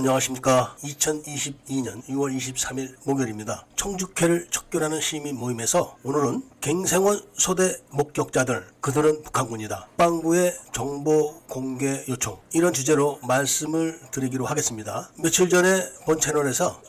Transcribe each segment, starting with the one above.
안녕하십니까. 2022년 6월 23일 목요일입니다. 청주회를 척결하는 시민 모임에서 오늘은 갱생원 소대 목격자들, 그들은 북한군이다. 빵구의 정보 공개 요청. 이런 주제로 말씀을 드리기로 하겠습니다. 며칠 전에 본 채널에서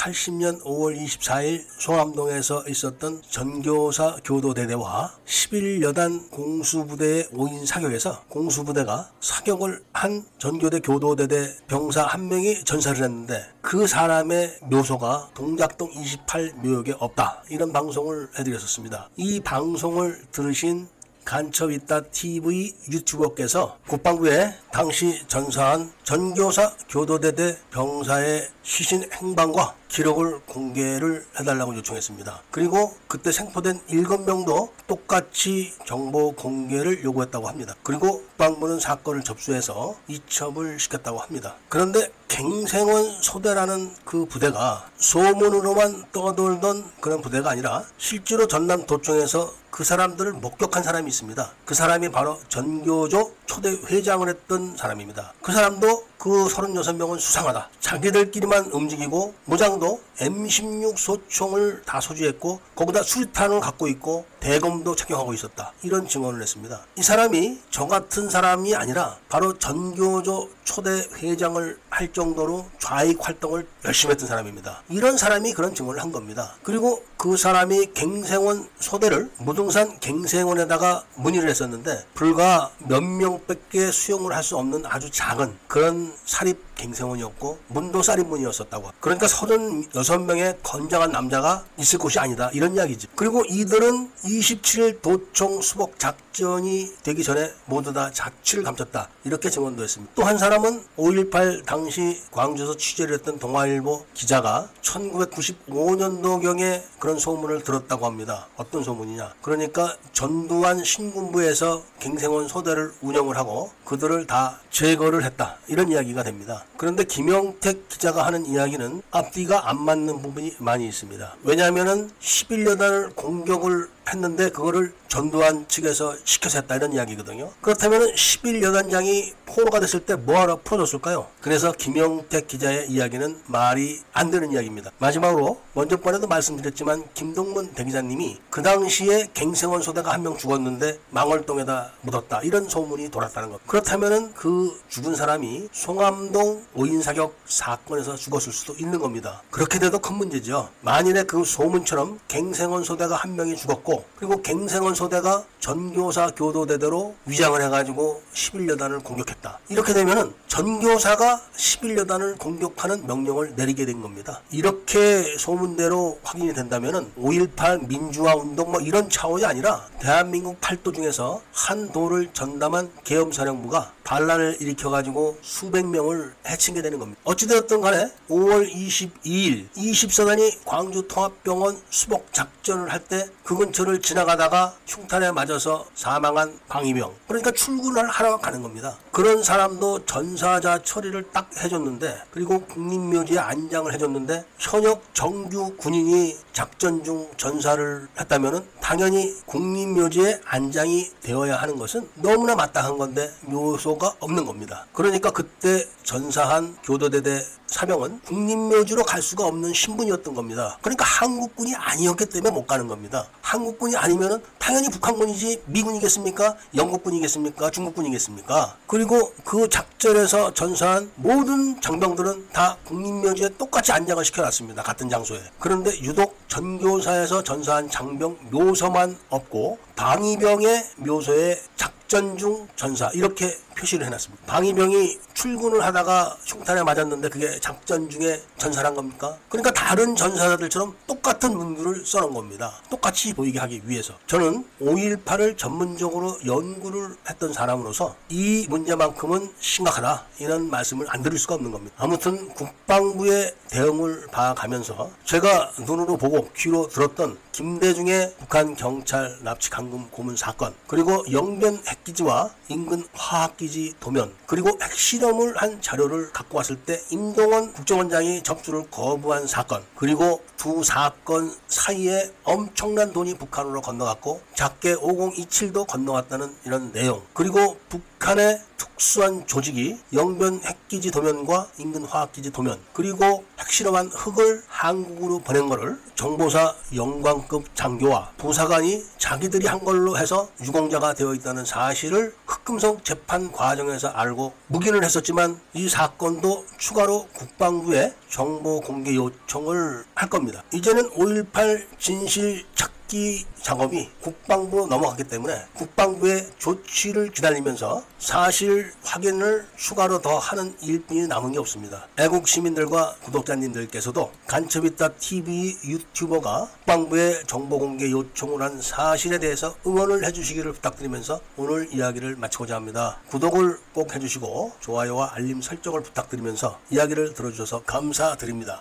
1980년 5월 24일 송암동에서 있었던 전교사 교도대대와 11여단 공수부대의 5인 사격에서 공수부대가 사격을 한 전교대 교도대대 병사 한 명이 전사를 했는데 그 사람의 묘소가 동작동 28 묘역에 없다. 이런 방송을 해드렸었습니다. 이 방송을 들으신 간첩있다 TV 유튜버께서 국방부에 당시 전사한 전교사 교도대대 병사의 시신 행방과 기록을 공개를 해달라고 요청했습니다. 그리고 그때 생포된 7명도 똑같이 정보 공개를 요구했다고 합니다. 그리고 국방부는 사건을 접수해서 이첩을 시켰다고 합니다. 그런데 갱생원 소대라는 그 부대가 소문으로만 떠돌던 그런 부대가 아니라 실제로 전남 도청에서 그 사람들을 목격한 사람이 있습니다. 그 사람이 바로 전교조 초대 회장을 했던 사람입니다. 그 사람도 그 36명은 수상하다. 자기들끼리만 움직이고 무장도 M16 소총을 다 소지했고 거기다 수류탄을 갖고 있고 대검도 착용하고 있었다. 이런 증언을 했습니다. 이 사람이 저 같은 사람이 아니라 바로 전교조 초대 회장을 할 정도로 좌익 활동을 열심히 했던 사람입니다. 이런 사람이 그런 증언을 한 겁니다. 그리고 그 사람이 갱생원 소대를 무등산 갱생원에다가 문의를 했었는데 불과 몇 명밖에 수용을 할 수 없는 아주 작은 그런 사립 갱생원이었고 문도 쌀인문이었었다고. 그러니까 36명의 건장한 남자가 있을 곳이 아니다. 이런 이야기지. 그리고 이들은 27일 도청 수복 작전이 되기 전에 모두 다 자취를 감췄다. 이렇게 증언도 했습니다. 또 한 사람은 5.18 당시 광주에서 취재를 했던 동아일보 기자가 1995년도경에 그런 소문을 들었다고 합니다. 어떤 소문이냐. 그러니까 전두환 신군부에서 갱생원 소대를 운영을 하고 그들을 다 제거를 했다. 이런 이야기가 됩니다 그런데 김영택 기자가 하는 이야기는 앞뒤가 안 맞는 부분이 많이 있습니다. 왜냐하면 11여단을 공격을 했는데 그거를 전두환 측에서 시켜서 했다 이런 이야기거든요. 그렇다면 11여단장이 포로가 됐을 때 뭐하러 풀어줬을까요? 그래서 김영택 기자의 이야기는 말이 안 되는 이야기입니다. 마지막으로 먼저 번에도 말씀드렸지만 김동문 대기자님이 그 당시에 갱생원 소대가 한 명 죽었는데 망월동에다 묻었다 이런 소문이 돌았다는 것. 그렇다면 그 죽은 사람이 송암동 5인 사격 사건에서 죽었을 수도 있는 겁니다. 그렇게 돼도 큰 문제죠. 만일에 그 소문처럼 갱생원 소대가 한 명이 죽었고 그리고 갱생원 소대가 전교사 교도대대로 위장을 해가지고 11여단을 공격했다. 이렇게 되면은 전교사가 11여단을 공격하는 명령을 내리게 된 겁니다. 이렇게 소문대로 확인이 된다면은 5.18 민주화 운동 뭐 이런 차원이 아니라 대한민국 팔도 중에서 한 도를 전담한 계엄사령부가 반란을 일으켜가지고 수백 명을 해친게 되는 겁니다. 어찌되었든 간에 5월 22일 24단이 광주 통합병원 수복 작전을 할 때 그 근처를 지나가다가 흉탄에 맞아서 사망한 방위병 그러니까 출근을 하러 가는 겁니다. 그런 사람도 전사자 처리를 딱 해줬는데 그리고 국립묘지에 안장을 해줬는데 현역 정규 군인이 작전 중 전사를 했다면은 당연히 국립묘지에 안장이 되어야 하는 것은 너무나 마땅한 건데 묘소가 없는 겁니다. 그러니까 그때 전사한 교도대대 사병은 국립묘지로 갈 수가 없는 신분이었던 겁니다. 그러니까 한국군이 아니었기 때문에 못 가는 겁니다. 한국군이 아니면은 당연히 북한군이지 미군이겠습니까? 영국군이겠습니까? 중국군이겠습니까? 그리고 그 작전에서 전사한 모든 장병들은 다 국립묘지에 똑같이 안장을 시켜놨습니다. 같은 장소에. 그런데 유독 전교사에서 전사한 장병 묘소만 없고 방위병의 묘소에 작전 중 전사 이렇게 표시를 해놨습니다. 방위병이 출근을 하다가 흉탄에 맞았는데 그게 작전 중에 전사란 겁니까? 그러니까 다른 전사들처럼 똑같은 문구를 써놓은 겁니다. 똑같이 보이게 하기 위해서. 저는 5.18을 전문적으로 연구를 했던 사람으로서 이 문제만큼은 심각하다. 이런 말씀을 안 드릴 수가 없는 겁니다. 아무튼 국방부의 대응을 봐가면서 제가 눈으로 보고 귀로 들었던 김대중의 북한 경찰 납치 감금 고문 사건 그리고 영변 핵기지와 인근 화학기지 도면 그리고 핵실험 을 한 자료를 갖고 왔을 때 임동원 국정원장이 접수를 거부한 사건 그리고 두 사건 사이에 엄청난 돈이 북한으로 건너갔고 작게 5027도 건너갔다는 이런 내용 그리고 북 한의 특수한 조직이 영변 핵기지 도면과 인근 화학기지 도면 그리고 핵실험한 흙을 한국으로 보낸 거를 정보사 영광급 장교와 부사관이 자기들이 한 걸로 해서 유공자가 되어 있다는 사실을 흑금성 재판 과정에서 알고 묵인을 했었지만 이 사건도 추가로 국방부에 정보 공개 요청을 할 겁니다. 이제는 5.18 진실 찾기 작업이 국방부로 넘어갔기 때문에 국방부의 조치를 기다리면서 사실 확인을 추가로 더 하는 일뿐이 남은 게 없습니다. 애국 시민들과 구독자님들께서도 간첩이다 TV 유튜버가 국방부의 정보 공개 요청을 한 사실에 대해서 응원을 해주시기를 부탁드리면서 오늘 이야기를 마치고자 합니다. 구독을 꼭 해주시고 좋아요와 알림 설정을 부탁드리면서 이야기를 들어주셔서 감사드립니다.